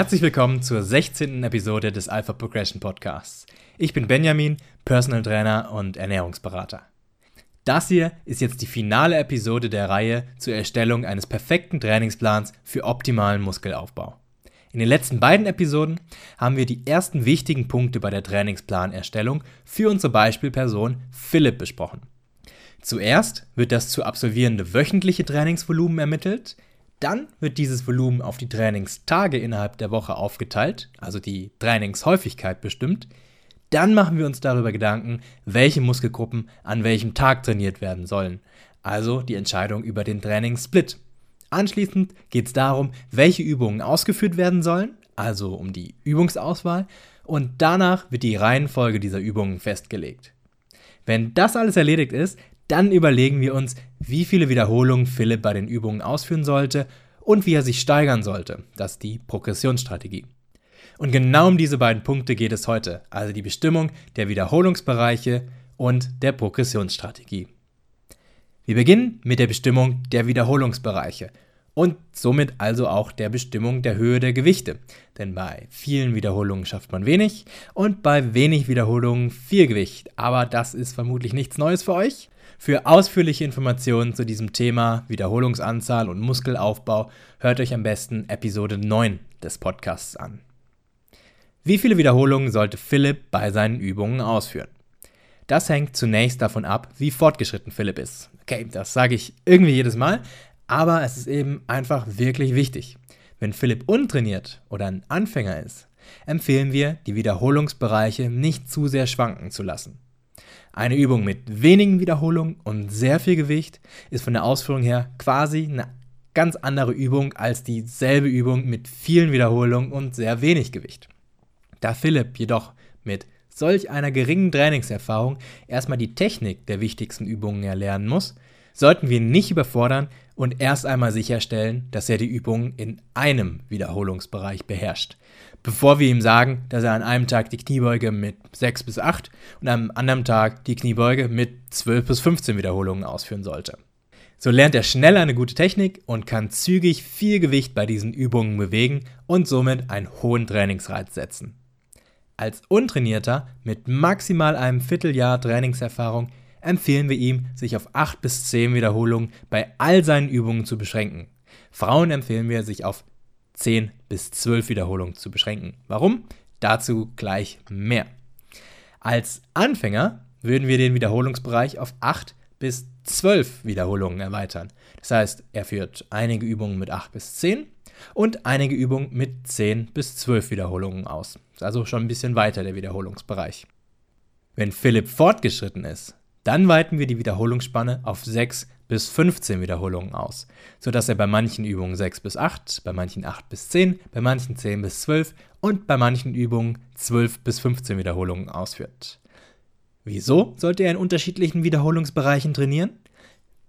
Herzlich willkommen zur 16. Episode des Alpha Progression Podcasts. Ich bin Benjamin, Personal Trainer und Ernährungsberater. Das hier ist jetzt die finale Episode der Reihe zur Erstellung eines perfekten Trainingsplans für optimalen Muskelaufbau. In den letzten beiden Episoden haben wir die ersten wichtigen Punkte bei der Trainingsplanerstellung für unsere Beispielperson Philipp besprochen. Zuerst wird das zu absolvierende wöchentliche Trainingsvolumen ermittelt, dann wird dieses Volumen auf die Trainingstage innerhalb der Woche aufgeteilt, also die Trainingshäufigkeit bestimmt. Dann machen wir uns darüber Gedanken, welche Muskelgruppen an welchem Tag trainiert werden sollen, also die Entscheidung über den Trainingssplit. Anschließend geht es darum, welche Übungen ausgeführt werden sollen, also um die Übungsauswahl, und danach wird die Reihenfolge dieser Übungen festgelegt. Wenn das alles erledigt ist, dann überlegen wir uns, wie viele Wiederholungen Philipp bei den Übungen ausführen sollte und wie er sich steigern sollte. Das ist die Progressionsstrategie. Und genau um diese beiden Punkte geht es heute, also die Bestimmung der Wiederholungsbereiche und der Progressionsstrategie. Wir beginnen mit der Bestimmung der Wiederholungsbereiche und somit also auch der Bestimmung der Höhe der Gewichte. Denn bei vielen Wiederholungen schafft man wenig und bei wenig Wiederholungen viel Gewicht. Aber das ist vermutlich nichts Neues für euch. Für ausführliche Informationen zu diesem Thema Wiederholungsanzahl und Muskelaufbau hört euch am besten Episode 9 des Podcasts an. Wie viele Wiederholungen sollte Philipp bei seinen Übungen ausführen? Das hängt zunächst davon ab, wie fortgeschritten Philipp ist. Okay, das sage ich irgendwie jedes Mal, aber es ist eben einfach wirklich wichtig. Wenn Philipp untrainiert oder ein Anfänger ist, empfehlen wir, die Wiederholungsbereiche nicht zu sehr schwanken zu lassen. Eine Übung mit wenigen Wiederholungen und sehr viel Gewicht ist von der Ausführung her quasi eine ganz andere Übung als dieselbe Übung mit vielen Wiederholungen und sehr wenig Gewicht. Da Philipp jedoch mit solch einer geringen Trainingserfahrung erstmal die Technik der wichtigsten Übungen erlernen muss, sollten wir ihn nicht überfordern und erst einmal sicherstellen, dass er die Übungen in einem Wiederholungsbereich beherrscht, bevor wir ihm sagen, dass er an einem Tag die Kniebeuge mit 6 bis 8 und am anderen Tag die Kniebeuge mit 12 bis 15 Wiederholungen ausführen sollte. So lernt er schnell eine gute Technik und kann zügig viel Gewicht bei diesen Übungen bewegen und somit einen hohen Trainingsreiz setzen. Als Untrainierter mit maximal einem Vierteljahr Trainingserfahrung empfehlen wir ihm, sich auf 8 bis 10 Wiederholungen bei all seinen Übungen zu beschränken. Frauen empfehlen wir, sich auf 10 bis 12 Wiederholungen zu beschränken. Warum? Dazu gleich mehr. Als Anfänger würden wir den Wiederholungsbereich auf 8 bis 12 Wiederholungen erweitern. Das heißt, er führt einige Übungen mit 8 bis 10 und einige Übungen mit 10 bis 12 Wiederholungen aus. Ist also schon ein bisschen weiter der Wiederholungsbereich. Wenn Philipp fortgeschritten ist, dann weiten wir die Wiederholungsspanne auf 6 bis 15 Wiederholungen aus, sodass er bei manchen Übungen 6 bis 8, bei manchen 8 bis 10, bei manchen 10 bis 12 und bei manchen Übungen 12 bis 15 Wiederholungen ausführt. Wieso sollte er in unterschiedlichen Wiederholungsbereichen trainieren?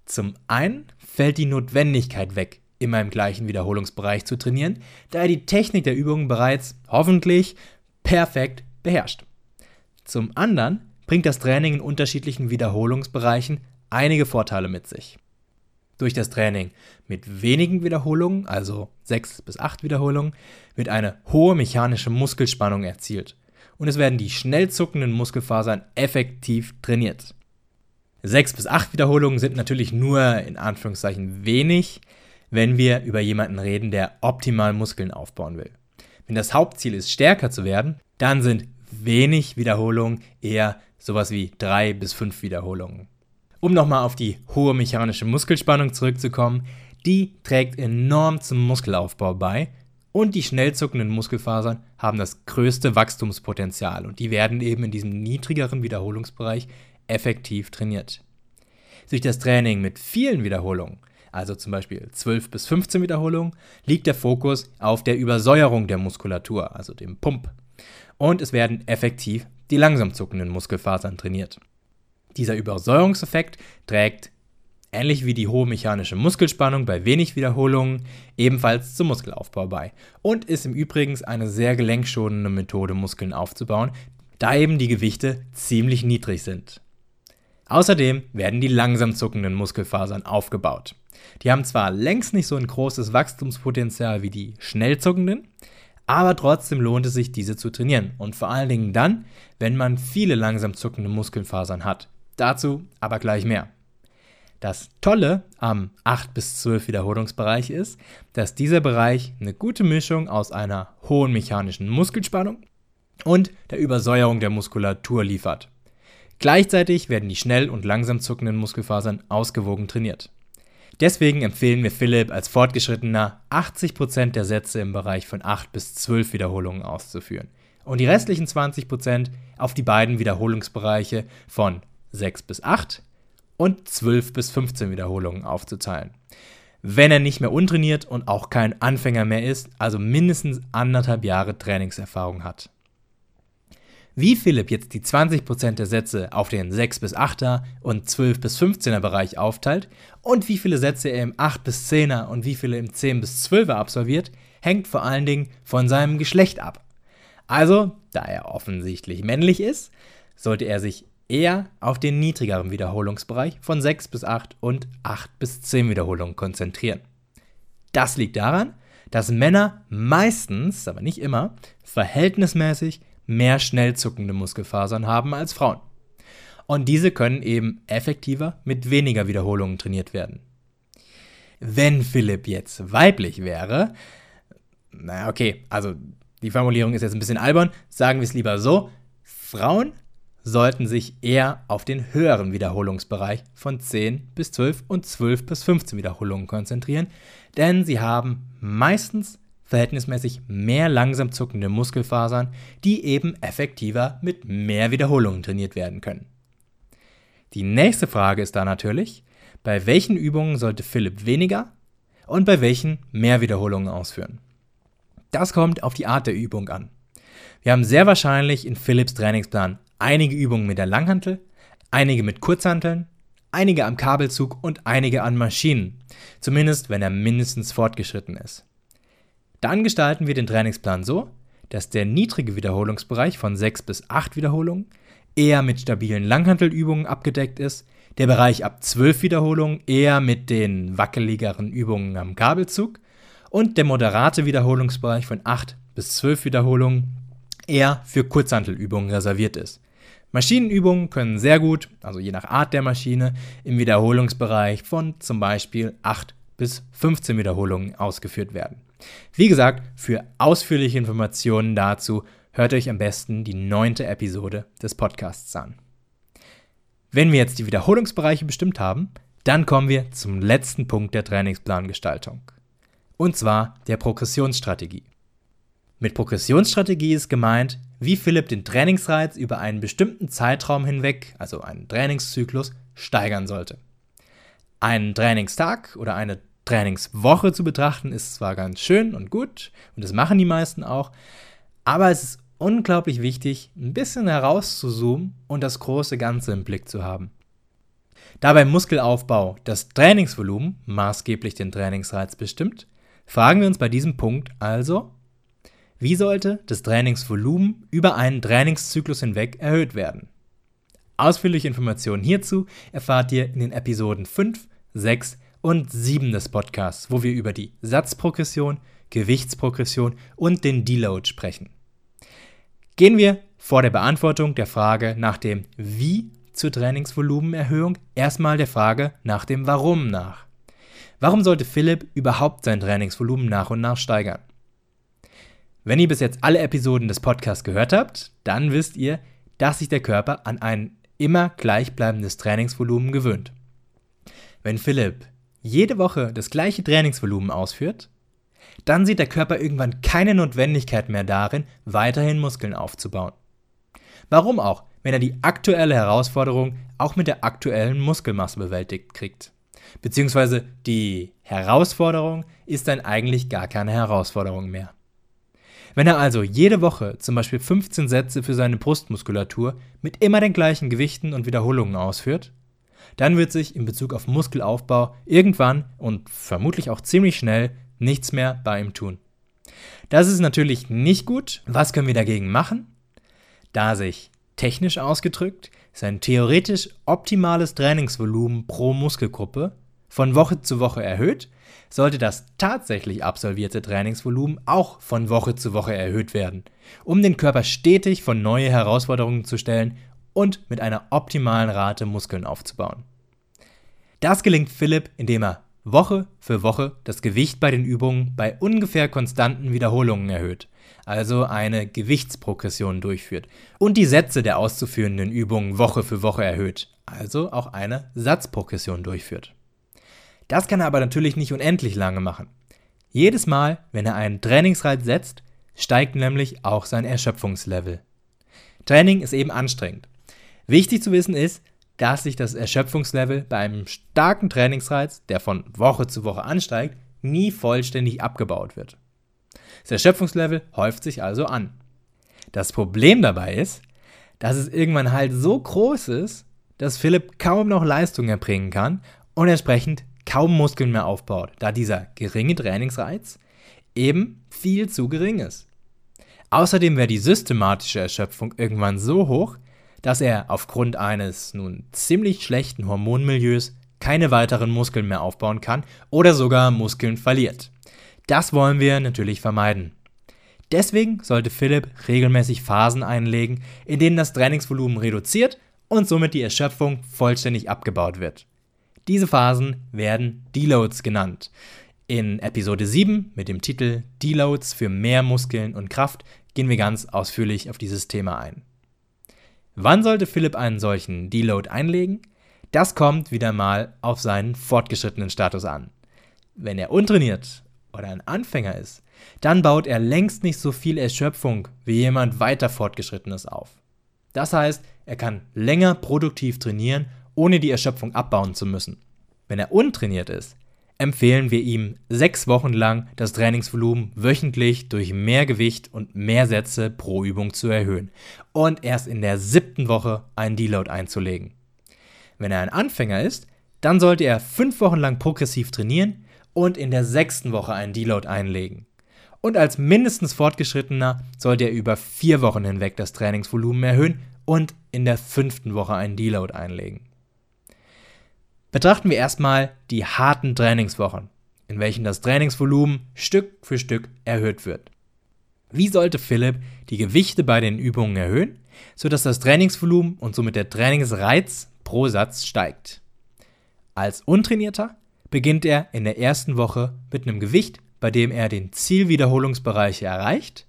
Zum einen fällt die Notwendigkeit weg, immer im gleichen Wiederholungsbereich zu trainieren, da er die Technik der Übungen bereits hoffentlich perfekt beherrscht. Zum anderen bringt das Training in unterschiedlichen Wiederholungsbereichen einige Vorteile mit sich. Durch das Training mit wenigen Wiederholungen, also 6 bis 8 Wiederholungen, wird eine hohe mechanische Muskelspannung erzielt und es werden die schnell zuckenden Muskelfasern effektiv trainiert. 6 bis 8 Wiederholungen sind natürlich nur in Anführungszeichen wenig, wenn wir über jemanden reden, der optimal Muskeln aufbauen will. Wenn das Hauptziel ist, stärker zu werden, dann sind wenig Wiederholungen eher sowas wie 3 bis 5 Wiederholungen. Um nochmal auf die hohe mechanische Muskelspannung zurückzukommen, die trägt enorm zum Muskelaufbau bei und die schnell zuckenden Muskelfasern haben das größte Wachstumspotenzial und die werden eben in diesem niedrigeren Wiederholungsbereich effektiv trainiert. Durch das Training mit vielen Wiederholungen, also zum Beispiel 12 bis 15 Wiederholungen, liegt der Fokus auf der Übersäuerung der Muskulatur, also dem Pump. Und es werden effektiv die langsam zuckenden Muskelfasern trainiert. Dieser Übersäuerungseffekt trägt, ähnlich wie die hohe mechanische Muskelspannung bei wenig Wiederholungen, ebenfalls zum Muskelaufbau bei und ist im Übrigen eine sehr gelenkschonende Methode, Muskeln aufzubauen, da eben die Gewichte ziemlich niedrig sind. Außerdem werden die langsam zuckenden Muskelfasern aufgebaut. Die haben zwar längst nicht so ein großes Wachstumspotenzial wie die schnell zuckenden, aber trotzdem lohnt es sich, diese zu trainieren. Und vor allen Dingen dann, wenn man viele langsam zuckende Muskelfasern hat. Dazu aber gleich mehr. Das Tolle am 8 bis 12 Wiederholungsbereich ist, dass dieser Bereich eine gute Mischung aus einer hohen mechanischen Muskelspannung und der Übersäuerung der Muskulatur liefert. Gleichzeitig werden die schnell und langsam zuckenden Muskelfasern ausgewogen trainiert. Deswegen empfehlen wir Philipp als Fortgeschrittener 80% der Sätze im Bereich von 8 bis 12 Wiederholungen auszuführen und die restlichen 20% auf die beiden Wiederholungsbereiche von 6 bis 8 und 12 bis 15 Wiederholungen aufzuteilen. Wenn er nicht mehr untrainiert und auch kein Anfänger mehr ist, also mindestens anderthalb Jahre Trainingserfahrung hat. Wie Philipp jetzt die 20% der Sätze auf den 6 bis 8er und 12 bis 15er Bereich aufteilt und wie viele Sätze er im 8 bis 10er und wie viele im 10 bis 12er absolviert, hängt vor allen Dingen von seinem Geschlecht ab. Also, da er offensichtlich männlich ist, sollte er sich eher auf den niedrigeren Wiederholungsbereich von 6 bis 8 und 8 bis 10 Wiederholungen konzentrieren. Das liegt daran, dass Männer meistens, aber nicht immer, verhältnismäßig mehr schnell zuckende Muskelfasern haben als Frauen. Und diese können eben effektiver mit weniger Wiederholungen trainiert werden. Wenn Philipp jetzt weiblich wäre, naja, okay, also die Formulierung ist jetzt ein bisschen albern, sagen wir es lieber so, Frauen sollten sich eher auf den höheren Wiederholungsbereich von 10 bis 12 und 12 bis 15 Wiederholungen konzentrieren, denn sie haben meistens verhältnismäßig mehr langsam zuckende Muskelfasern, die eben effektiver mit mehr Wiederholungen trainiert werden können. Die nächste Frage ist da natürlich, bei welchen Übungen sollte Philipp weniger und bei welchen mehr Wiederholungen ausführen? Das kommt auf die Art der Übung an. Wir haben sehr wahrscheinlich in Philips Trainingsplan einige Übungen mit der Langhantel, einige mit Kurzhanteln, einige am Kabelzug und einige an Maschinen, zumindest wenn er mindestens fortgeschritten ist. Dann gestalten wir den Trainingsplan so, dass der niedrige Wiederholungsbereich von 6 bis 8 Wiederholungen eher mit stabilen Langhantelübungen abgedeckt ist, der Bereich ab 12 Wiederholungen eher mit den wackeligeren Übungen am Kabelzug und der moderate Wiederholungsbereich von 8 bis 12 Wiederholungen eher für Kurzhantelübungen reserviert ist. Maschinenübungen können sehr gut, also je nach Art der Maschine, im Wiederholungsbereich von zum Beispiel 8 bis 15 Wiederholungen ausgeführt werden. Wie gesagt, für ausführliche Informationen dazu hört euch am besten die neunte Episode des Podcasts an. Wenn wir jetzt die Wiederholungsbereiche bestimmt haben, dann kommen wir zum letzten Punkt der Trainingsplangestaltung. Und zwar der Progressionsstrategie. Mit Progressionsstrategie ist gemeint, wie Philipp den Trainingsreiz über einen bestimmten Zeitraum hinweg, also einen Trainingszyklus, steigern sollte. Einen Trainingstag oder eine Trainingswoche zu betrachten, ist zwar ganz schön und gut, und das machen die meisten auch, aber es ist unglaublich wichtig, ein bisschen herauszuzoomen und das große Ganze im Blick zu haben. Da beim Muskelaufbau das Trainingsvolumen maßgeblich den Trainingsreiz bestimmt, fragen wir uns bei diesem Punkt also, wie sollte das Trainingsvolumen über einen Trainingszyklus hinweg erhöht werden? Ausführliche Informationen hierzu erfahrt ihr in den Episoden 5, 6 und 7 des Podcasts, wo wir über die Satzprogression, Gewichtsprogression und den Deload sprechen. Gehen wir vor der Beantwortung der Frage nach dem Wie zur Trainingsvolumenerhöhung erstmal der Frage nach dem Warum nach. Warum sollte Philipp überhaupt sein Trainingsvolumen nach und nach steigern? Wenn ihr bis jetzt alle Episoden des Podcasts gehört habt, dann wisst ihr, dass sich der Körper an ein immer gleichbleibendes Trainingsvolumen gewöhnt. Wenn Philipp jede Woche das gleiche Trainingsvolumen ausführt, dann sieht der Körper irgendwann keine Notwendigkeit mehr darin, weiterhin Muskeln aufzubauen. Warum auch, wenn er die aktuelle Herausforderung auch mit der aktuellen Muskelmasse bewältigt kriegt? Beziehungsweise die Herausforderung ist dann eigentlich gar keine Herausforderung mehr. Wenn er also jede Woche zum Beispiel 15 Sätze für seine Brustmuskulatur mit immer den gleichen Gewichten und Wiederholungen ausführt, dann wird sich in Bezug auf Muskelaufbau irgendwann und vermutlich auch ziemlich schnell nichts mehr bei ihm tun. Das ist natürlich nicht gut. Was können wir dagegen machen? Da sich technisch ausgedrückt sein theoretisch optimales Trainingsvolumen pro Muskelgruppe von Woche zu Woche erhöht, sollte das tatsächlich absolvierte Trainingsvolumen auch von Woche zu Woche erhöht werden, um den Körper stetig vor neue Herausforderungen zu stellen und mit einer optimalen Rate Muskeln aufzubauen. Das gelingt Philipp, indem er Woche für Woche das Gewicht bei den Übungen bei ungefähr konstanten Wiederholungen erhöht, also eine Gewichtsprogression durchführt und die Sätze der auszuführenden Übungen Woche für Woche erhöht, also auch eine Satzprogression durchführt. Das kann er aber natürlich nicht unendlich lange machen. Jedes Mal, wenn er einen Trainingsreiz setzt, steigt nämlich auch sein Erschöpfungslevel. Training ist eben anstrengend. Wichtig zu wissen ist, dass sich das Erschöpfungslevel bei einem starken Trainingsreiz, der von Woche zu Woche ansteigt, nie vollständig abgebaut wird. Das Erschöpfungslevel häuft sich also an. Das Problem dabei ist, dass es irgendwann halt so groß ist, dass Philipp kaum noch Leistung erbringen kann und entsprechend kaum Muskeln mehr aufbaut, da dieser geringe Trainingsreiz eben viel zu gering ist. Außerdem wäre die systematische Erschöpfung irgendwann so hoch, dass er aufgrund eines nun ziemlich schlechten Hormonmilieus keine weiteren Muskeln mehr aufbauen kann oder sogar Muskeln verliert. Das wollen wir natürlich vermeiden. Deswegen sollte Philipp regelmäßig Phasen einlegen, in denen das Trainingsvolumen reduziert und somit die Erschöpfung vollständig abgebaut wird. Diese Phasen werden Deloads genannt. In Episode 7 mit dem Titel Deloads für mehr Muskeln und Kraft gehen wir ganz ausführlich auf dieses Thema ein. Wann sollte Philipp einen solchen Deload einlegen? Das kommt wieder mal auf seinen fortgeschrittenen Status an. Wenn er untrainiert oder ein Anfänger ist, dann baut er längst nicht so viel Erschöpfung wie jemand weiter fortgeschrittenes auf. Das heißt, er kann länger produktiv trainieren, ohne die Erschöpfung abbauen zu müssen. Wenn er untrainiert ist, empfehlen wir ihm sechs Wochen lang das Trainingsvolumen wöchentlich durch mehr Gewicht und mehr Sätze pro Übung zu erhöhen und erst in der siebten Woche einen Deload einzulegen. Wenn er ein Anfänger ist, dann sollte er fünf Wochen lang progressiv trainieren und in der sechsten Woche einen Deload einlegen. Und als mindestens Fortgeschrittener sollte er über vier Wochen hinweg das Trainingsvolumen erhöhen und in der fünften Woche einen Deload einlegen. Betrachten wir erstmal die harten Trainingswochen, in welchen das Trainingsvolumen Stück für Stück erhöht wird. Wie sollte Philipp die Gewichte bei den Übungen erhöhen, sodass das Trainingsvolumen und somit der Trainingsreiz pro Satz steigt? Als Untrainierter beginnt er in der ersten Woche mit einem Gewicht, bei dem er den Zielwiederholungsbereich erreicht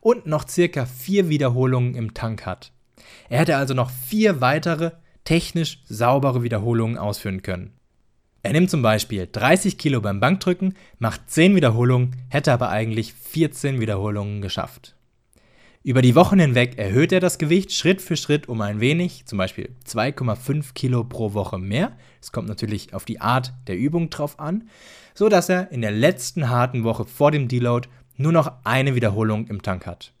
und noch circa vier Wiederholungen im Tank hat. Er hätte also noch vier weitere technisch saubere Wiederholungen ausführen können. Er nimmt zum Beispiel 30 Kilo beim Bankdrücken, macht 10 Wiederholungen, hätte aber eigentlich 14 Wiederholungen geschafft. Über die Wochen hinweg erhöht er das Gewicht Schritt für Schritt um ein wenig, zum Beispiel 2,5 Kilo pro Woche mehr. Es kommt natürlich auf die Art der Übung drauf an, so dass er in der letzten harten Woche vor dem Deload nur noch eine Wiederholung im Tank hat.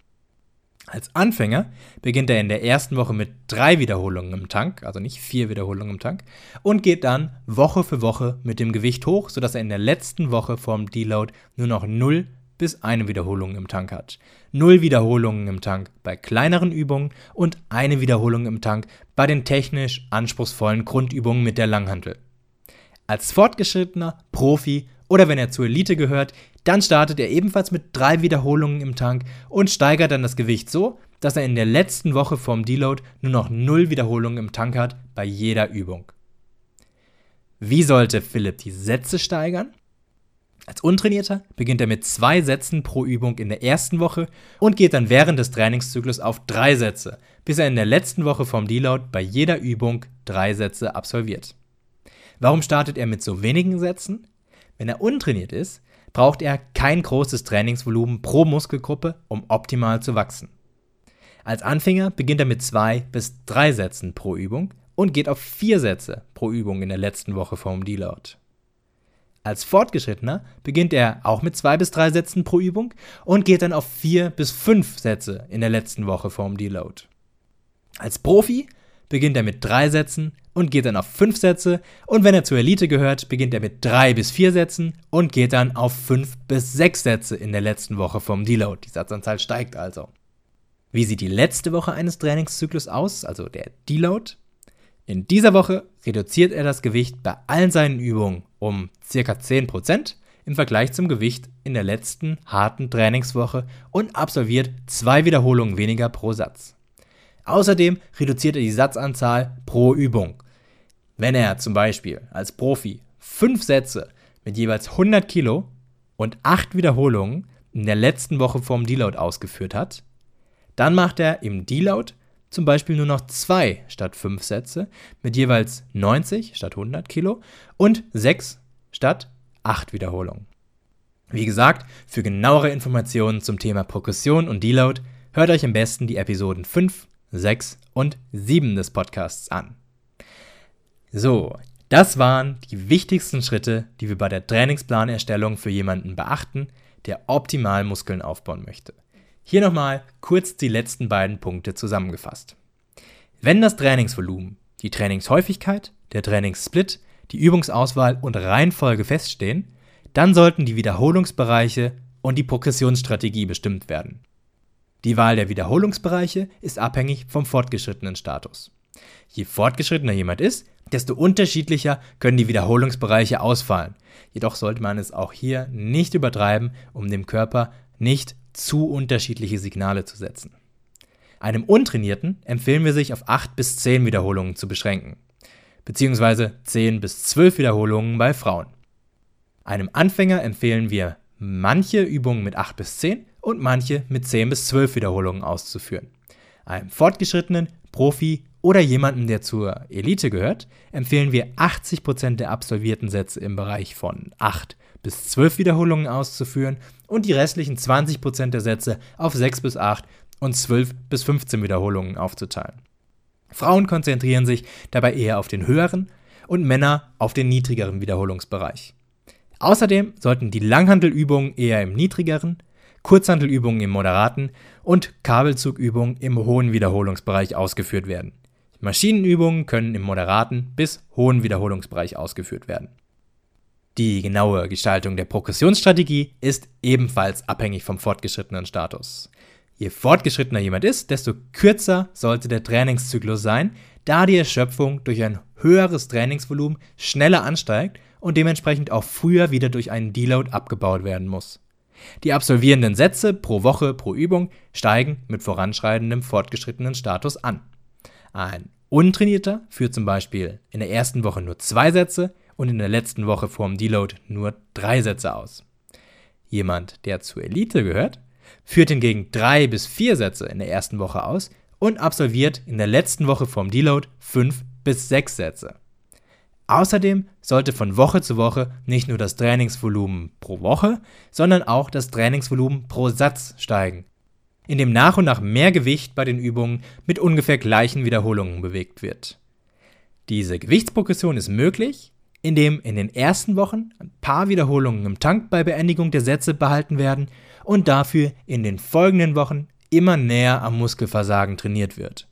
Als Anfänger beginnt er in der ersten Woche mit drei Wiederholungen im Tank, also nicht vier Wiederholungen im Tank, und geht dann Woche für Woche mit dem Gewicht hoch, sodass er in der letzten Woche vorm Deload nur noch 0 bis eine Wiederholung im Tank hat. Null Wiederholungen im Tank bei kleineren Übungen und eine Wiederholung im Tank bei den technisch anspruchsvollen Grundübungen mit der Langhantel. Als fortgeschrittener Profi oder wenn er zur Elite gehört, dann startet er ebenfalls mit drei Wiederholungen im Tank und steigert dann das Gewicht so, dass er in der letzten Woche vorm Deload nur noch null Wiederholungen im Tank hat bei jeder Übung. Wie sollte Philipp die Sätze steigern? Als Untrainierter beginnt er mit zwei Sätzen pro Übung in der ersten Woche und geht dann während des Trainingszyklus auf drei Sätze, bis er in der letzten Woche vom Deload bei jeder Übung drei Sätze absolviert. Warum startet er mit so wenigen Sätzen? Wenn er untrainiert ist, braucht er kein großes Trainingsvolumen pro Muskelgruppe, um optimal zu wachsen. Als Anfänger beginnt er mit zwei bis drei Sätzen pro Übung und geht auf vier Sätze pro Übung in der letzten Woche vom Deload. Als Fortgeschrittener beginnt er auch mit zwei bis drei Sätzen pro Übung und geht dann auf vier bis fünf Sätze in der letzten Woche vom Deload. Als Profi beginnt er mit drei Sätzen und geht dann auf fünf Sätze. Und wenn er zur Elite gehört, beginnt er mit drei bis vier Sätzen und geht dann auf fünf bis sechs Sätze in der letzten Woche vom Deload. Die Satzanzahl steigt also. Wie sieht die letzte Woche eines Trainingszyklus aus, also der Deload? In dieser Woche reduziert er das Gewicht bei allen seinen Übungen um ca. 10% im Vergleich zum Gewicht in der letzten harten Trainingswoche und absolviert zwei Wiederholungen weniger pro Satz. Außerdem reduziert er die Satzanzahl pro Übung. Wenn er zum Beispiel als Profi fünf Sätze mit jeweils 100 Kilo und acht Wiederholungen in der letzten Woche vorm Deload ausgeführt hat, dann macht er im Deload zum Beispiel nur noch zwei statt fünf Sätze mit jeweils 90 statt 100 Kilo und sechs statt acht Wiederholungen. Wie gesagt, für genauere Informationen zum Thema Progression und Deload hört euch am besten die Episoden 5, 6 und 7 des Podcasts an. So, das waren die wichtigsten Schritte, die wir bei der Trainingsplanerstellung für jemanden beachten, der optimal Muskeln aufbauen möchte. Hier nochmal kurz die letzten beiden Punkte zusammengefasst. Wenn das Trainingsvolumen, die Trainingshäufigkeit, der Trainingssplit, die Übungsauswahl und Reihenfolge feststehen, dann sollten die Wiederholungsbereiche und die Progressionsstrategie bestimmt werden. Die Wahl der Wiederholungsbereiche ist abhängig vom fortgeschrittenen Status. Je fortgeschrittener jemand ist, desto unterschiedlicher können die Wiederholungsbereiche ausfallen. Jedoch sollte man es auch hier nicht übertreiben, um dem Körper nicht zu unterschiedliche Signale zu setzen. Einem Untrainierten empfehlen wir sich auf 8 bis 10 Wiederholungen zu beschränken, beziehungsweise 10 bis 12 Wiederholungen bei Frauen. Einem Anfänger empfehlen wir, manche Übungen mit 8 bis 10 und manche mit 10 bis 12 Wiederholungen auszuführen. Einem fortgeschrittenen, Profi oder jemandem, der zur Elite gehört, empfehlen wir 80% der absolvierten Sätze im Bereich von 8 bis 12 Wiederholungen auszuführen und die restlichen 20% der Sätze auf 6 bis 8 und 12 bis 15 Wiederholungen aufzuteilen. Frauen konzentrieren sich dabei eher auf den höheren und Männer auf den niedrigeren Wiederholungsbereich. Außerdem sollten die Langhandelübungen eher im niedrigeren, Kurzhandelübungen im moderaten und Kabelzugübungen im hohen Wiederholungsbereich ausgeführt werden. Maschinenübungen können im moderaten bis hohen Wiederholungsbereich ausgeführt werden. Die genaue Gestaltung der Progressionsstrategie ist ebenfalls abhängig vom fortgeschrittenen Status. Je fortgeschrittener jemand ist, desto kürzer sollte der Trainingszyklus sein, da die Erschöpfung durch ein höheres Trainingsvolumen schneller ansteigt und dementsprechend auch früher wieder durch einen Deload abgebaut werden muss. Die absolvierenden Sätze pro Woche pro Übung steigen mit voranschreitendem fortgeschrittenen Status an. Ein Untrainierter führt zum Beispiel in der ersten Woche nur zwei Sätze, und in der letzten Woche vorm Deload nur drei Sätze aus. Jemand, der zur Elite gehört, führt hingegen drei bis vier Sätze in der ersten Woche aus und absolviert in der letzten Woche vorm Deload fünf bis sechs Sätze. Außerdem sollte von Woche zu Woche nicht nur das Trainingsvolumen pro Woche, sondern auch das Trainingsvolumen pro Satz steigen, indem nach und nach mehr Gewicht bei den Übungen mit ungefähr gleichen Wiederholungen bewegt wird. Diese Gewichtsprogression ist möglich, in dem in den ersten Wochen ein paar Wiederholungen im Tank bei Beendigung der Sätze behalten werden und dafür in den folgenden Wochen immer näher am Muskelversagen trainiert wird.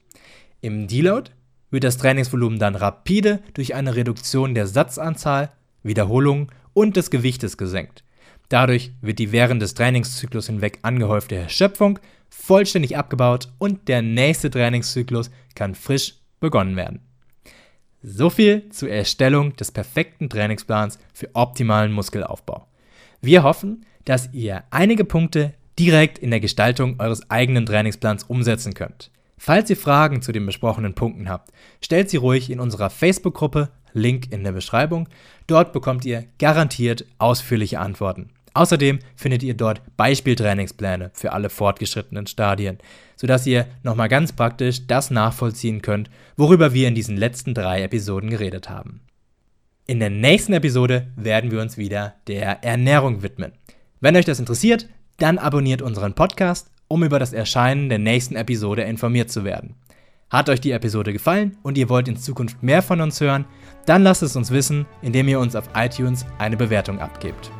Im Deload wird das Trainingsvolumen dann rapide durch eine Reduktion der Satzanzahl, Wiederholungen und des Gewichtes gesenkt. Dadurch wird die während des Trainingszyklus hinweg angehäufte Erschöpfung vollständig abgebaut und der nächste Trainingszyklus kann frisch begonnen werden. So viel zur Erstellung des perfekten Trainingsplans für optimalen Muskelaufbau. Wir hoffen, dass ihr einige Punkte direkt in der Gestaltung eures eigenen Trainingsplans umsetzen könnt. Falls ihr Fragen zu den besprochenen Punkten habt, stellt sie ruhig in unserer Facebook-Gruppe, Link in der Beschreibung. Dort bekommt ihr garantiert ausführliche Antworten. Außerdem findet ihr dort Beispieltrainingspläne für alle fortgeschrittenen Stadien, sodass ihr nochmal ganz praktisch das nachvollziehen könnt, worüber wir in diesen letzten drei Episoden geredet haben. In der nächsten Episode werden wir uns wieder der Ernährung widmen. Wenn euch das interessiert, dann abonniert unseren Podcast, um über das Erscheinen der nächsten Episode informiert zu werden. Hat euch die Episode gefallen und ihr wollt in Zukunft mehr von uns hören, dann lasst es uns wissen, indem ihr uns auf iTunes eine Bewertung abgebt.